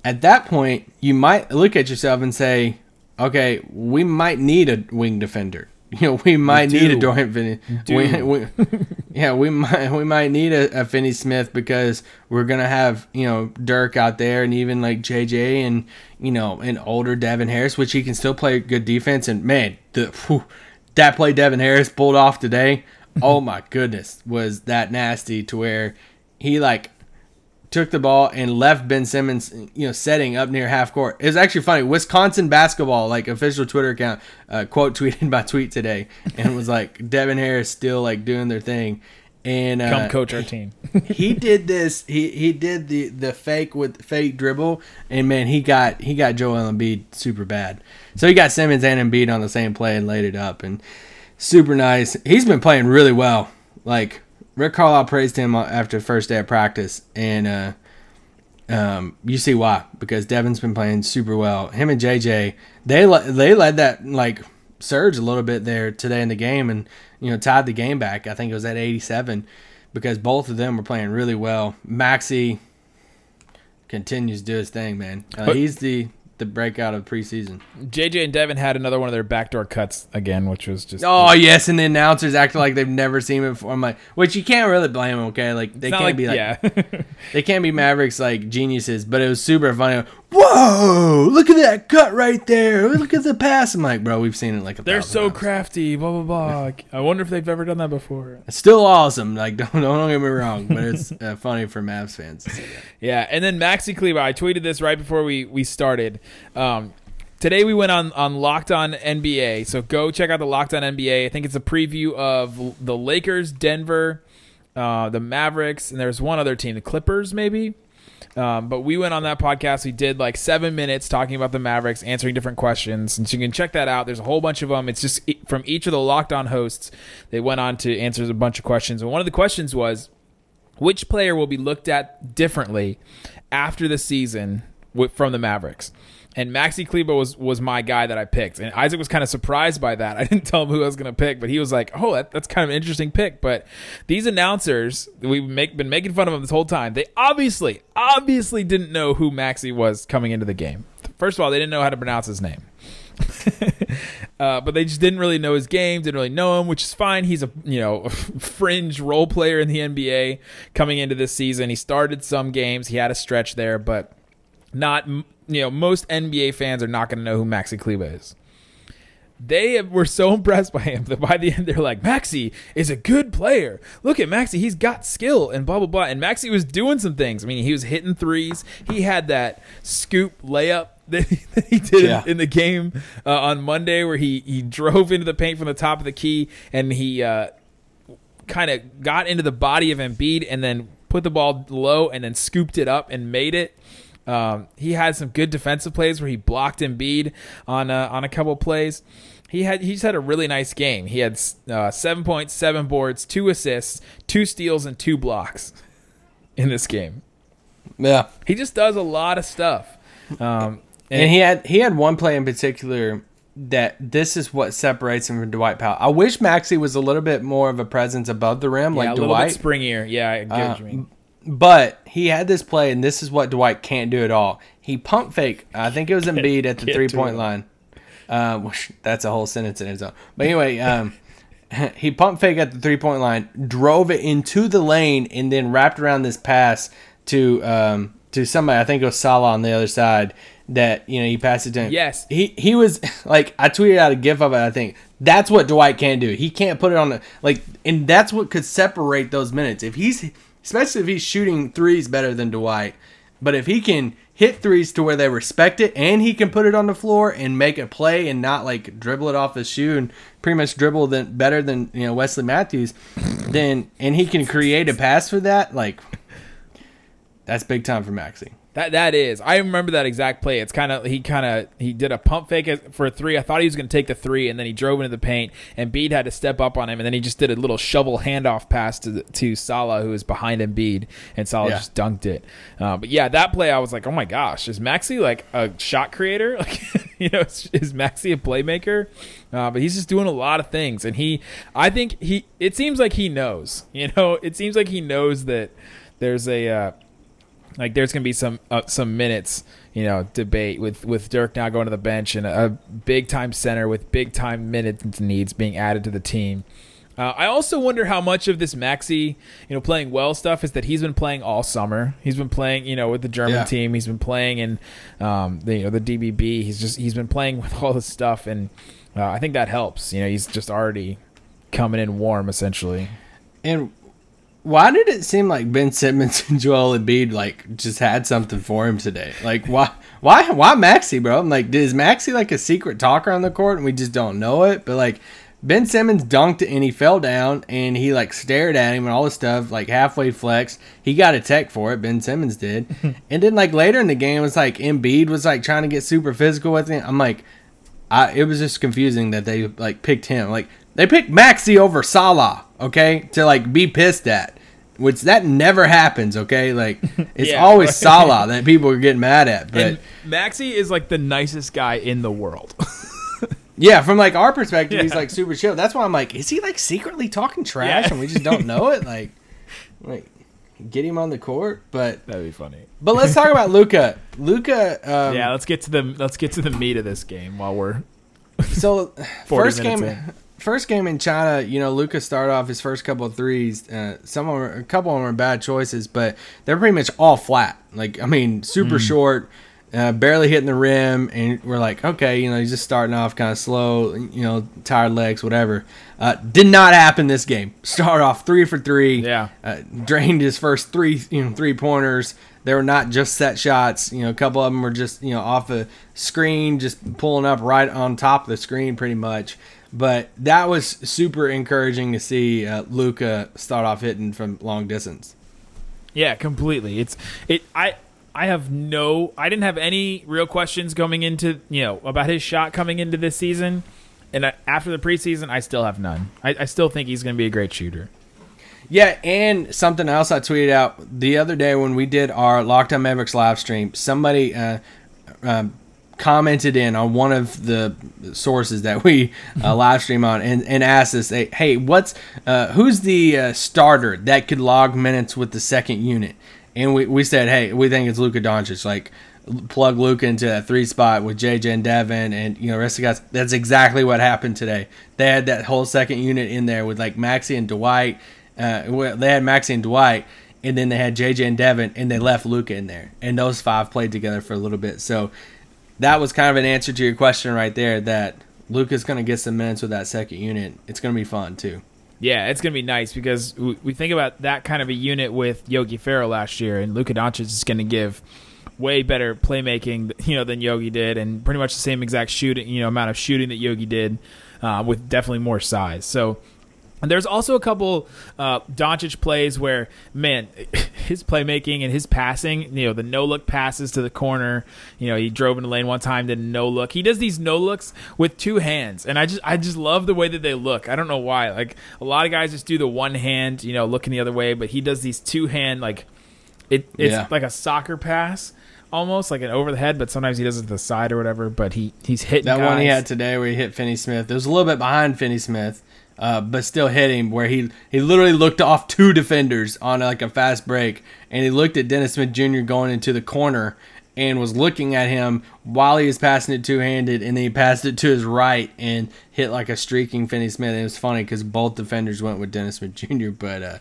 S2: At that point, you might look at yourself and say, "Okay, we might need a wing defender." You know, we might need a
S1: do.
S2: Dorian Finney. We, we, yeah, we might we might need a, a Finney Smith because we're gonna have you know Dirk out there and even like JJ and you know an older Devin Harris, which he can still play good defense. And man, the whew, that play Devin Harris pulled off today, oh my goodness, was that nasty to where he like took the ball and left Ben Simmons, you know, setting up near half court. It was actually funny. Wisconsin basketball, like official Twitter account, uh, quote tweeted my tweet today, and it was like Devin Harris still like doing their thing, and uh,
S1: Come coach our team.
S2: he did this. He he did the the fake with fake dribble, and man, he got he got Joel Embiid super bad. So he got Simmons and Embiid on the same play and laid it up, and super nice. He's been playing really well. Like Rick Carlisle praised him after the first day of practice, and uh, um, you see why because Devin's been playing super well. Him and JJ, they le- they led that like surge a little bit there today in the game, and you know tied the game back. I think it was at 87 because both of them were playing really well. Maxi continues to do his thing, man. Uh,
S1: But-
S2: he's the the breakout of preseason.
S1: JJ and Devin had another one of their backdoor cuts again, which was just
S2: Oh yes, and the announcers acting like they've never seen him before. I'm like, which you can't really blame them. Okay, like they can't
S1: not
S2: be like
S1: yeah.
S2: They can't be Mavericks like geniuses, but it was super funny. Whoa! Look at that cut right there. Look at the pass. I'm like, bro, we've seen it like a.
S1: They're
S2: thousand
S1: so
S2: times.
S1: crafty. Blah blah blah. I wonder if they've ever done that before.
S2: It's still awesome. Like, don't don't get me wrong, but it's uh, funny for Mavs fans. To that.
S1: Yeah, and then Maxi Kleber, I tweeted this right before we we started. Um, today we went on on Locked On NBA, so go check out the Locked On NBA. I think it's a preview of the Lakers, Denver, uh, the Mavericks, and there's one other team, the Clippers, maybe. Um, but we went on that podcast. We did like seven minutes talking about the Mavericks, answering different questions, and so you can check that out. There's a whole bunch of them. It's just from each of the Locked On hosts. They went on to answer a bunch of questions, and one of the questions was which player will be looked at differently after the season from the Mavericks. And Maxi Kleber was was my guy that I picked, and Isaac was kind of surprised by that. I didn't tell him who I was going to pick, but he was like, "Oh, that, that's kind of an interesting pick." But these announcers, we've make, been making fun of them this whole time. They obviously, obviously didn't know who Maxi was coming into the game. First of all, they didn't know how to pronounce his name. Uh, but they just didn't really know his game, didn't really know him, which is fine. He's a you know fringe role player in the NBA coming into this season. He started some games, he had a stretch there, but not you know most NBA fans are not going to know who Maxi Kleber is. They were so impressed by him that by the end they're like, Maxi is a good player. Look at Maxi, he's got skill and blah blah blah. And Maxi was doing some things. I mean, he was hitting threes. He had that scoop layup that he, that he did
S2: Yeah.
S1: in, in the game uh, on Monday, where he he drove into the paint from the top of the key and he uh, kind of got into the body of Embiid and then put the ball low and then scooped it up and made it. Um, he had some good defensive plays where he blocked Embiid on uh, on a couple plays. He had he just had a really nice game. He had uh, seven points, seven boards, two assists, two steals, and two blocks in this game.
S2: Yeah.
S1: He just does a lot of stuff. Um,
S2: And he had he had one play in particular that this is what separates him from Dwight Powell. I wish Maxi was a little bit more of a presence above the rim
S1: yeah,
S2: like
S1: a little
S2: Dwight.
S1: bit springier. Yeah, I get mean.
S2: But he had this play, and this is what Dwight can't do at all. He pump fake. I think it was Embiid at the three point line. Um, which- that's a whole sentence in its own. But anyway, um, he pump fake at the three point line, drove it into the lane, and then wrapped around this pass to um, to somebody. I think it was Salah on the other side. That you know he passed it to him.
S1: Yes.
S2: he he was like I tweeted out a gif of it. I think that's what Dwight can't do. He can't put it on the like, and that's what could separate those minutes. If he's especially if he's shooting threes better than Dwight, but if he can hit threes to where they respect it and he can put it on the floor and make a play and not like dribble it off his shoe and pretty much dribble than better than you know Wesley Matthews, then and he can create a pass for that like. That's big time for Maxi.
S1: That that is. I remember that exact play. It's kind of he kind of he did a pump fake for a three. I thought he was going to take the three, and then he drove into the paint, and Embiid had to step up on him, and then he just did a little shovel handoff pass to to Salah, who was behind Embiid, and Salah
S2: Yeah.
S1: just dunked it. Uh, but yeah, that play, I was like, oh my gosh, is Maxi like a shot creator? Like, you know, is, is Maxi a playmaker? Uh, but he's just doing a lot of things, and he, I think he, it seems like he knows. You know, it seems like he knows that there's a. Uh, like there's gonna be some uh, some minutes you know debate with with Dirk now going to the bench and a big time center with big time minutes needs being added to the team. Uh, I also wonder how much of this Maxi, you know, playing well stuff is that he's been playing all summer. He's been playing, you know, with the German
S2: Yeah.
S1: team. He's been playing in, um, the you know the DBB. He's just he's been playing with all this stuff, and uh, I think that helps. You know, he's just already coming in warm essentially.
S2: And why did it seem like Ben Simmons and Joel Embiid like just had something for him today? Like why why why Maxi, bro? I'm like, is Maxi like a secret talker on the court and we just don't know it? But like Ben Simmons dunked and he fell down and he like stared at him and all this stuff, like halfway flex. He got a tech for it, Ben Simmons did. and then like later in the game it was like Embiid was like trying to get super physical with him. I'm like, I it was just confusing that they like picked him. Like they picked Maxi over Salah, okay, to like be pissed at. Which that never happens, okay? Like it's
S1: Yeah.
S2: always Salah that people are getting mad at. But
S1: And Maxi is like the nicest guy in the world.
S2: yeah, from like our perspective, he's like super chill. That's why I'm like, is he like secretly talking trash
S1: Yeah.
S2: and we just don't know it? Like, like get him on the court. But
S1: That'd be funny.
S2: but let's talk about Luka. Luka. Um,
S1: Yeah, let's get to the let's get to the meat of this game while we're
S2: So first game,
S1: in.
S2: First game in China, you know, Luka's started off his first couple of threes. Uh, some of them, a couple of them were bad choices, but they're pretty much all flat. Like I mean, super
S1: Mm.
S2: short, uh, barely hitting the rim, and we're like, okay, you know, he's just starting off kind of slow, you know, tired legs, whatever. Uh, did not happen this game. Start off three for three.
S1: Yeah.
S2: uh, drained his first three, you know, three pointers. They were not just set shots. You know, a couple of them were just, you know, off a screen, just pulling up right on top of the screen, pretty much. But that was super encouraging to see uh, Luka start off hitting from long distance.
S1: Yeah, completely. It's it. I I have no. I didn't have any real questions coming into you know about his shot coming into this season, and I, after the preseason, I still have none. I, I still think he's going to be a great shooter.
S2: Yeah, and something else I tweeted out the other day when we did our Locked On Mavericks live stream. Somebody uh, um, commented in on one of the sources that we uh, live stream on and, and asked us, hey, what's uh, who's the uh, starter that could log minutes with the second unit? And we, we said, hey, we think it's Luka Doncic. Like, plug Luka into that three spot with JJ and Devin and you know rest of the guys. That's exactly what happened today. They had that whole second unit in there with like Maxi and Dwight. Uh, well, they had Maxi and Dwight, and then they had JJ and Devin, and they left Luka in there, and those five played together for a little bit. So that was kind of an answer to your question right there. That Luka's going to get some minutes with that second unit. It's going to be fun too.
S1: Yeah, it's going to be nice because we think about that kind of a unit with Yogi Ferrell last year, and Luka Doncic is going to give way better playmaking, you know, than Yogi did, and pretty much the same exact shooting, you know, amount of shooting that Yogi did, uh, with definitely more size. So. And there's also a couple uh, Doncic plays where, man, his playmaking and his passing, you know, the no look passes to the corner. You know, he drove in the lane one time, did no look. He does these no looks with two hands, and I just, I just love the way that they look. I don't know why. Like a lot of guys just do the one hand, you know, looking the other way, but he does these two hand, like it, it's
S2: Yeah.
S1: like a soccer pass. Almost like an over the head, but sometimes he does it to the side or whatever. But he he's hitting
S2: That one he had today where he hit Finney Smith. It was a little bit behind Finney Smith, uh, but still hit him. Where he he literally looked off two defenders on like a fast break, and he looked at Dennis Smith Jr. going into the corner and was looking at him while he was passing it two handed, and then he passed it to his right and hit like a streaking Finney Smith. And it was funny because both defenders went with Dennis Smith Jr. But uh,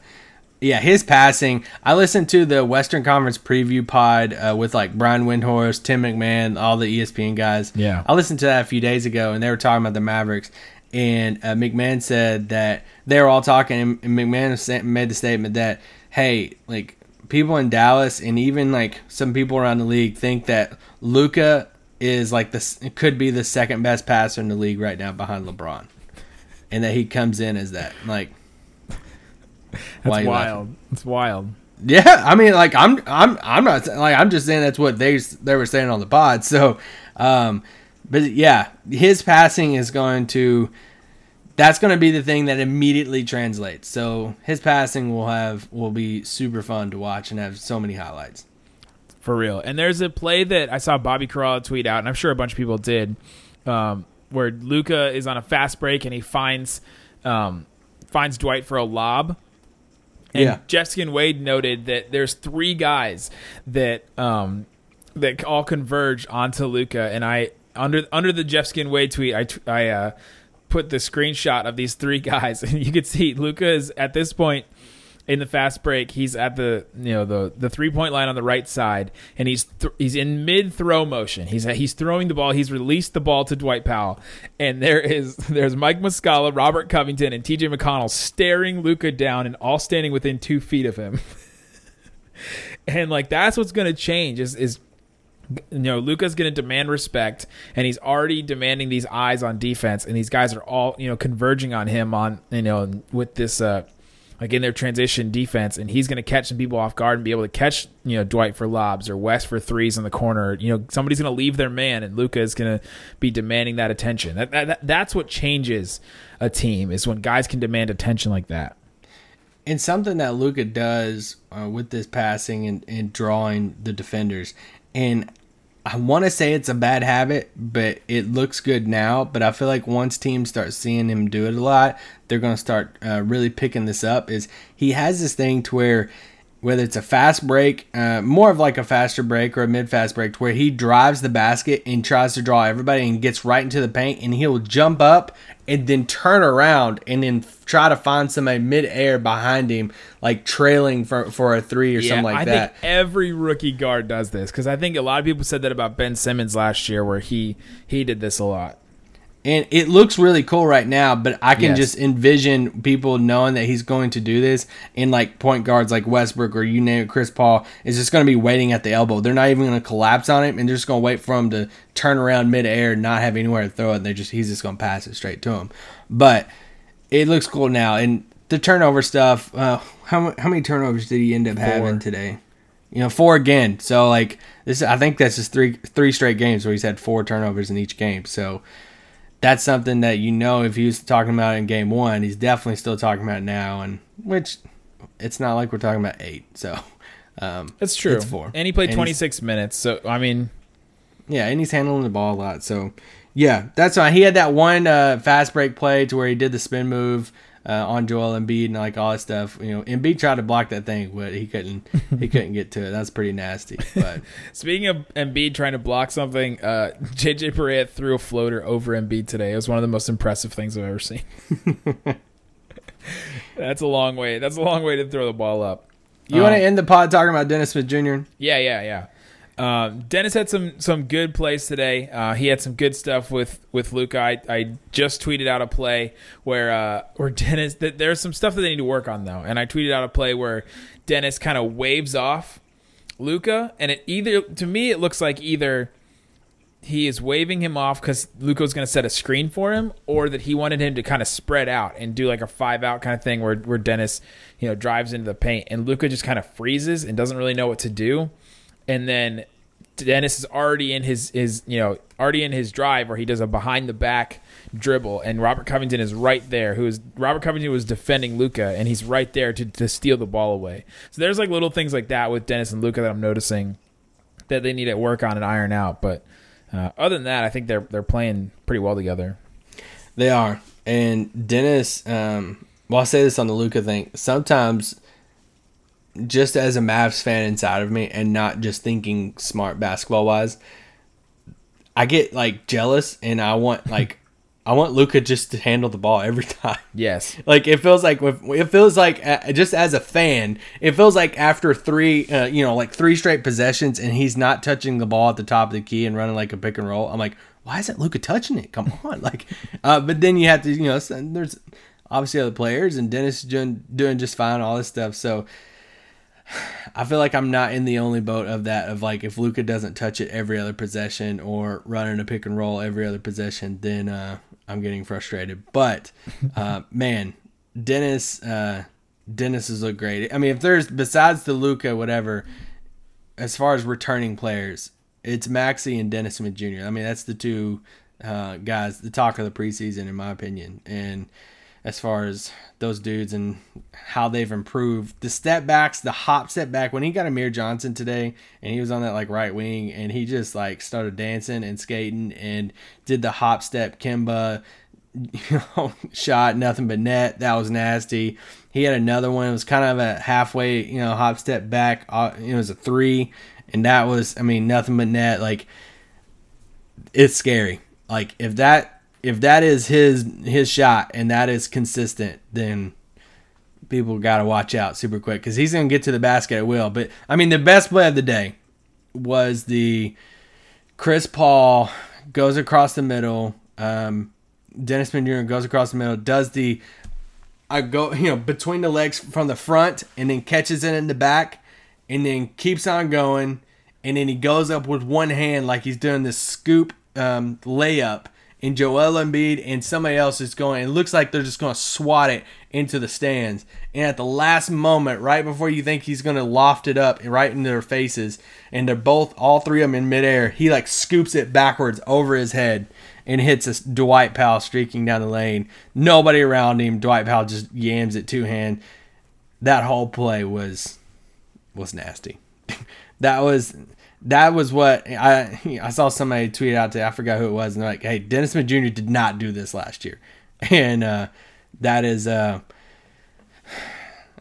S2: yeah, his passing. I listened to the Western Conference preview pod uh, with like Brian Windhorst, Tim McMahon, all the ESPN guys.
S1: Yeah.
S2: I listened to that a few days ago, and they were talking about the Mavericks. And uh, McMahon said that they were all talking, and McMahon made the statement that, hey, like people in Dallas and even like some people around the league think that Luka is like this could be the second best passer in the league right now behind LeBron, and that he comes in as that. Like,
S1: That's wild. It's wild.
S2: Yeah, I mean, like I'm, I'm, I'm not like I'm just saying that's what they they were saying on the pod. So, um, but yeah, his passing is going to, that's going to be the thing that immediately translates. So his passing will have will be super fun to watch and have so many highlights.
S1: For real. And there's a play that I saw Bobby Karalla tweet out, and I'm sure a bunch of people did, um, where Luka is on a fast break and he finds um, finds Dwight for a lob. And
S2: Yeah.
S1: Jeff Skin Wade noted that there's three guys that um, that all converge onto Luka, and I under under the Jeff Skin Wade tweet, I uh, put the screenshot of these three guys, and you can see Luka is at this point in the fast break. He's at the you know the the three point line on the right side, and he's th- he's in mid throw motion. He's he's throwing the ball. He's released the ball to Dwight Powell, and there is there's Mike Muscala, Robert Covington, and T.J. McConnell staring Luka down, and all standing within two feet of him. and like that's what's going to change is is you know Luka's going to demand respect and he's already demanding these eyes on defense and these guys are all you know converging on him on you know with this uh like in their transition defense and he's going to catch some people off guard and be able to catch you know Dwight for lobs or Wes for threes in the corner. You know somebody's going to leave their man and Luka is going to be demanding that attention. That, that, that that's what changes a team is when guys can demand attention like that.
S2: And something that Luka does uh, with this passing and, and drawing the defenders, and I want to say it's a bad habit, but it looks good now. But I feel like once teams start seeing him do it a lot, they're going to start uh, really picking this up. Is he has this thing to where whether it's a fast break, uh, more of like a faster break or a mid fast break, where he drives the basket and tries to draw everybody and gets right into the paint, and he'll jump up and then turn around and then try to find somebody mid air behind him, like trailing for, for a three or something like
S1: I
S2: that.
S1: think every rookie guard does this because I think a lot of people said that about Ben Simmons last year, where he he did this a lot.
S2: And it looks really cool right now, but I can
S1: Yes.
S2: just envision people knowing that he's going to do this. And like point guards like Westbrook or you name it, Chris Paul is just going to be waiting at the elbow. They're not even going to collapse on him, and they're just going to wait for him to turn around midair, and not have anywhere to throw it. And they just he's just going to pass it straight to him. But it looks cool now, and the turnover stuff. Uh, how how many turnovers did he end up having today? You know, four again. So like this, I think that's just three three straight games where he's had four turnovers in each game. So that's something that you know if he was talking about in game one, he's definitely still talking about now, and which it's not like we're talking about eight. So um,
S1: That's true.
S2: It's four,
S1: and he played
S2: he's-
S1: 26 minutes. So I mean,
S2: Yeah, and he's handling the ball a lot. So yeah, that's why he had that one uh, fast break play to where he did the spin move. Uh, on Joel Embiid and like all that stuff, you know, Embiid tried to block that thing, but he couldn't. He couldn't get to it. That's pretty nasty. But
S1: speaking of Embiid trying to block something, uh, JJ Barea threw a floater over Embiid today. It was one of the most impressive things I've ever seen. that's a long way. That's a long way to throw the ball up.
S2: You want
S1: Um,
S2: to end the pod talking about Dennis Smith Jr.?
S1: Yeah, yeah, yeah. Um, Dennis had some some good plays today. Uh, he had some good stuff with with Luka. I, I just tweeted out a play where uh, where Dennis. Th- there's some stuff that they need to work on though, and I tweeted out a play where Dennis kind of waves off Luka, and it either to me it looks like either he is waving him off because Luka's going to set a screen for him, or that he wanted him to kind of spread out and do like a five out kind of thing where, where Dennis, you know, drives into the paint and Luka just kind of freezes and doesn't really know what to do. And then Dennis is already in his, his you know, already in his drive where he does a behind the back dribble and Robert Covington is right there who is Robert Covington was defending Luka and he's right there to, to steal the ball away. So there's like little things like that with Dennis and Luka that I'm noticing that they need to work on and iron out. But uh, other than that, I think they're they're playing pretty well together.
S2: They are. And Dennis, um, well, I'll say this on the Luka thing. Sometimes, just as a Mavs fan inside of me, and not just thinking smart basketball wise, I get like jealous, and I want like I want Luka just to handle the ball every time.
S1: Yes.
S2: Like it feels like it feels like uh, just as a fan, it feels like after three, uh, you know, like three straight possessions, and he's not touching the ball at the top of the key and running like a pick and roll. I'm like, why isn't Luka touching it? Come on, like. Uh, but then you have to, you know, there's obviously other players, and Dennis doing doing just fine, all this stuff. So I feel like I'm not in the only boat of that. Of like, if Luka doesn't touch it every other possession or running a pick and roll every other possession, then uh, I'm getting frustrated. But uh, man, Dennis, uh, Dennis has looked great. I mean, if there's besides the Luka, whatever, as far as returning players, it's Maxi and Dennis Smith Jr. I mean, that's the two uh, guys, the talk of the preseason, in my opinion. And as far as those dudes and how they've improved, the step backs, the hop step back. When he got Amir Johnson today, and he was on that like right wing, and he just like started dancing and skating and did the hop step Kemba you know, shot nothing but net. That was nasty. He had another one. It was kind of a halfway, you know, hop step back. Uh, it was a three, and that was, I mean, nothing but net. Like, it's scary. Like if that if that is his his shot and that is consistent, then people got to watch out super quick because he's gonna get to the basket at will. But I mean, the best play of the day was the Chris Paul goes across the middle. Um, Dennis Smith goes across the middle, does the I go you know between the legs from the front, and then catches it in the back, and then keeps on going, and then he goes up with one hand like he's doing this scoop um, layup. And Joel Embiid and somebody else is going. It looks like they're just going to swat it into the stands. And at the last moment, right before you think he's going to loft it up right in their faces, and they're both, all three of them in midair, he like scoops it backwards over his head and hits a Dwight Powell streaking down the lane. Nobody around him. Dwight Powell just yams it two hand. That whole play was was nasty. that was that was what I I saw somebody tweet out to I forgot who it was and they're like, hey, Dennis Smith Jr. did not do this last year, and uh, that is uh,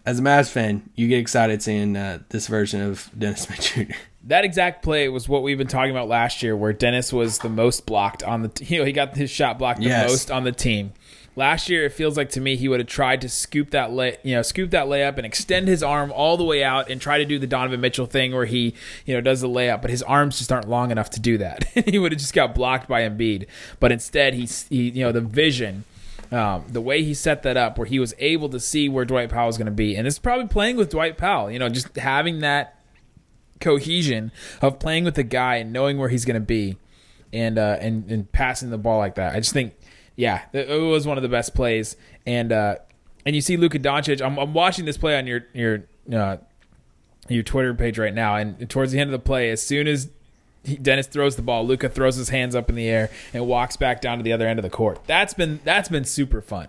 S2: as a Mavs fan, you get excited seeing uh, this version of Dennis Smith Jr.
S1: That exact play was what we've been talking about last year, where Dennis was the most blocked on the. T- you know, he got his shot blocked the
S2: Yes.
S1: most on the team. Last year, it feels like to me he would have tried to scoop that lay, you know, scoop that layup and extend his arm all the way out and try to do the Donovan Mitchell thing where he, you know, does the layup, but his arms just aren't long enough to do that. he would have just got blocked by Embiid, but instead he's, he, you know, the vision um, the way he set that up, where he was able to see where Dwight Powell was going to be, and it's probably playing with Dwight Powell. You know, just having that cohesion of playing with the guy and knowing where he's going to be, and uh, and and passing the ball like that. I just think, yeah, it was one of the best plays. And uh, and you see Luka Doncic. I'm, I'm watching this play on your your uh, your Twitter page right now, and towards the end of the play, as soon as Dennis throws the ball, Luka throws his hands up in the air and walks back down to the other end of the court. That's been that's been super fun.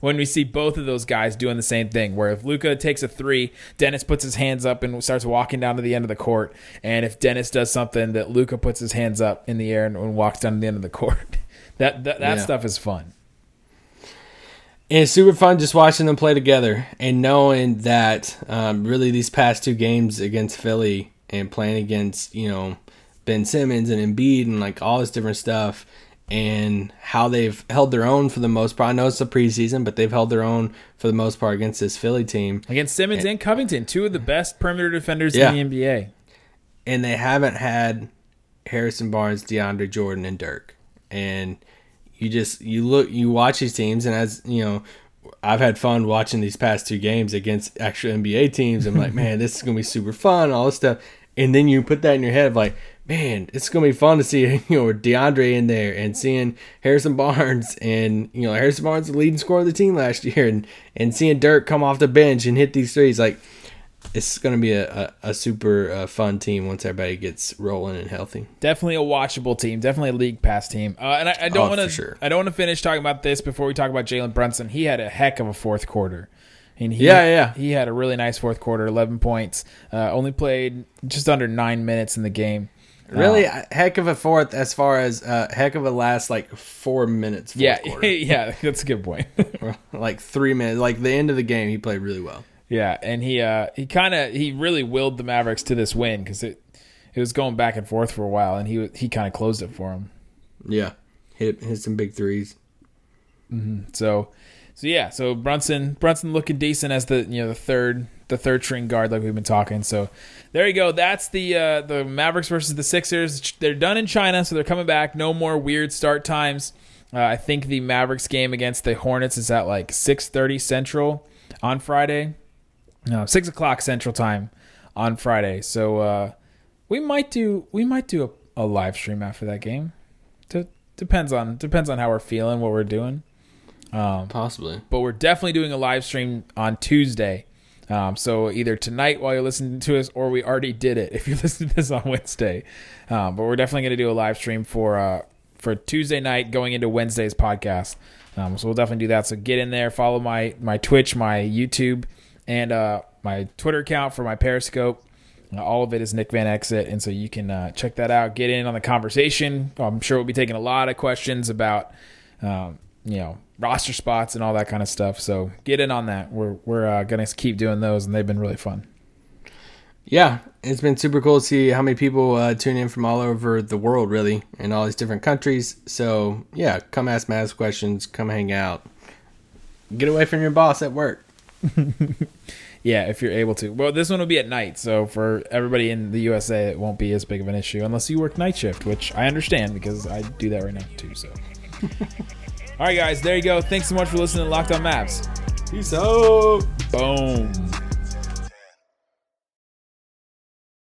S1: When we see both of those guys doing the same thing, where if Luka takes a three, Dennis puts his hands up and starts walking down to the end of the court, and if Dennis does something, that Luka puts his hands up in the air and, and walks down to the end of the court. That that, that
S2: Yeah.
S1: stuff is fun.
S2: And it's super fun just watching them play together and knowing that um, really these past two games against Philly and playing against, you know, Ben Simmons and Embiid and like all this different stuff and how they've held their own for the most part. I know it's the preseason, but they've held their own for the most part against this Philly team.
S1: Against Simmons and Covington, two of the best perimeter defenders
S2: Yeah.
S1: in the NBA.
S2: and they haven't had Harrison Barnes, DeAndre Jordan, and Dirk. And you just you look you watch these teams, and as you know, I've had fun watching these past two games against actual NBA teams. I'm like, man, this is gonna be super fun, all this stuff. And then you put that in your head of like, man, it's gonna be fun to see you know DeAndre in there and seeing Harrison Barnes and you know Harrison Barnes the leading scorer of the team last year and and seeing Dirk come off the bench and hit these threes like it's going to be a, a, a super uh, fun team once everybody gets rolling and healthy.
S1: Definitely a watchable team. Definitely a league pass team. Uh, and I, I don't
S2: Oh,
S1: want to.
S2: sure.
S1: I don't want to finish talking about this before we talk about Jalen Brunson. He had a heck of a fourth quarter. And he,
S2: Yeah, yeah.
S1: He had a really nice fourth quarter. Eleven points. Uh, only played just under nine minutes in the game.
S2: Really,
S1: Uh,
S2: heck of a fourth as far as uh, heck of a last like four minutes. Fourth
S1: yeah,
S2: quarter.
S1: yeah. That's a good point.
S2: like three minutes, like the end of the game, he played really well.
S1: Yeah, and he uh he kind of he really willed the Mavericks to this win because it it was going back and forth for a while, and he he kind of closed it for him.
S2: Yeah, hit hit some big threes.
S1: So so yeah, so Brunson Brunson looking decent as the you know the third the third string guard like we've been talking. So there you go. That's the uh, the Mavericks versus the Sixers. They're done in China, so they're coming back. No more weird start times. Uh, I think the Mavericks game against the Hornets is at like six thirty Central on Friday. No, six o'clock Central Time on Friday. So uh, we might do we might do a, a live stream after that game. D- depends on depends on how we're feeling, what we're doing.
S2: Possibly.
S1: But we're definitely doing a live stream on Tuesday. Um, so either tonight while you're listening to us, or we already did it if you listen to this on Wednesday. Um, but we're definitely going to do a live stream for uh, for Tuesday night going into Wednesday's podcast. Um, so we'll definitely do that. So get in there, follow my my Twitch, my YouTube, and uh, my Twitter account for my Periscope. All of it is Nick Van Exel, and so you can uh, check that out. Get in on the conversation. I'm sure we'll be taking a lot of questions about, um, you know, roster spots and all that kind of stuff. So get in on that. We're we're uh, gonna keep doing those, and they've been really fun.
S2: Yeah, it's been super cool to see how many people uh, tune in from all over the world, really, in all these different countries. So yeah, come ask Mavs questions, come hang out, get away from your boss at work.
S1: Yeah, if you're able to. Well, this one will be at night, so for everybody in the USA, it won't be as big of an issue unless you work night shift, which I understand because I do that right now too. So, all right, guys, there you go. Thanks so much for listening to Locked On Mavs.
S2: Peace out.
S1: Boom.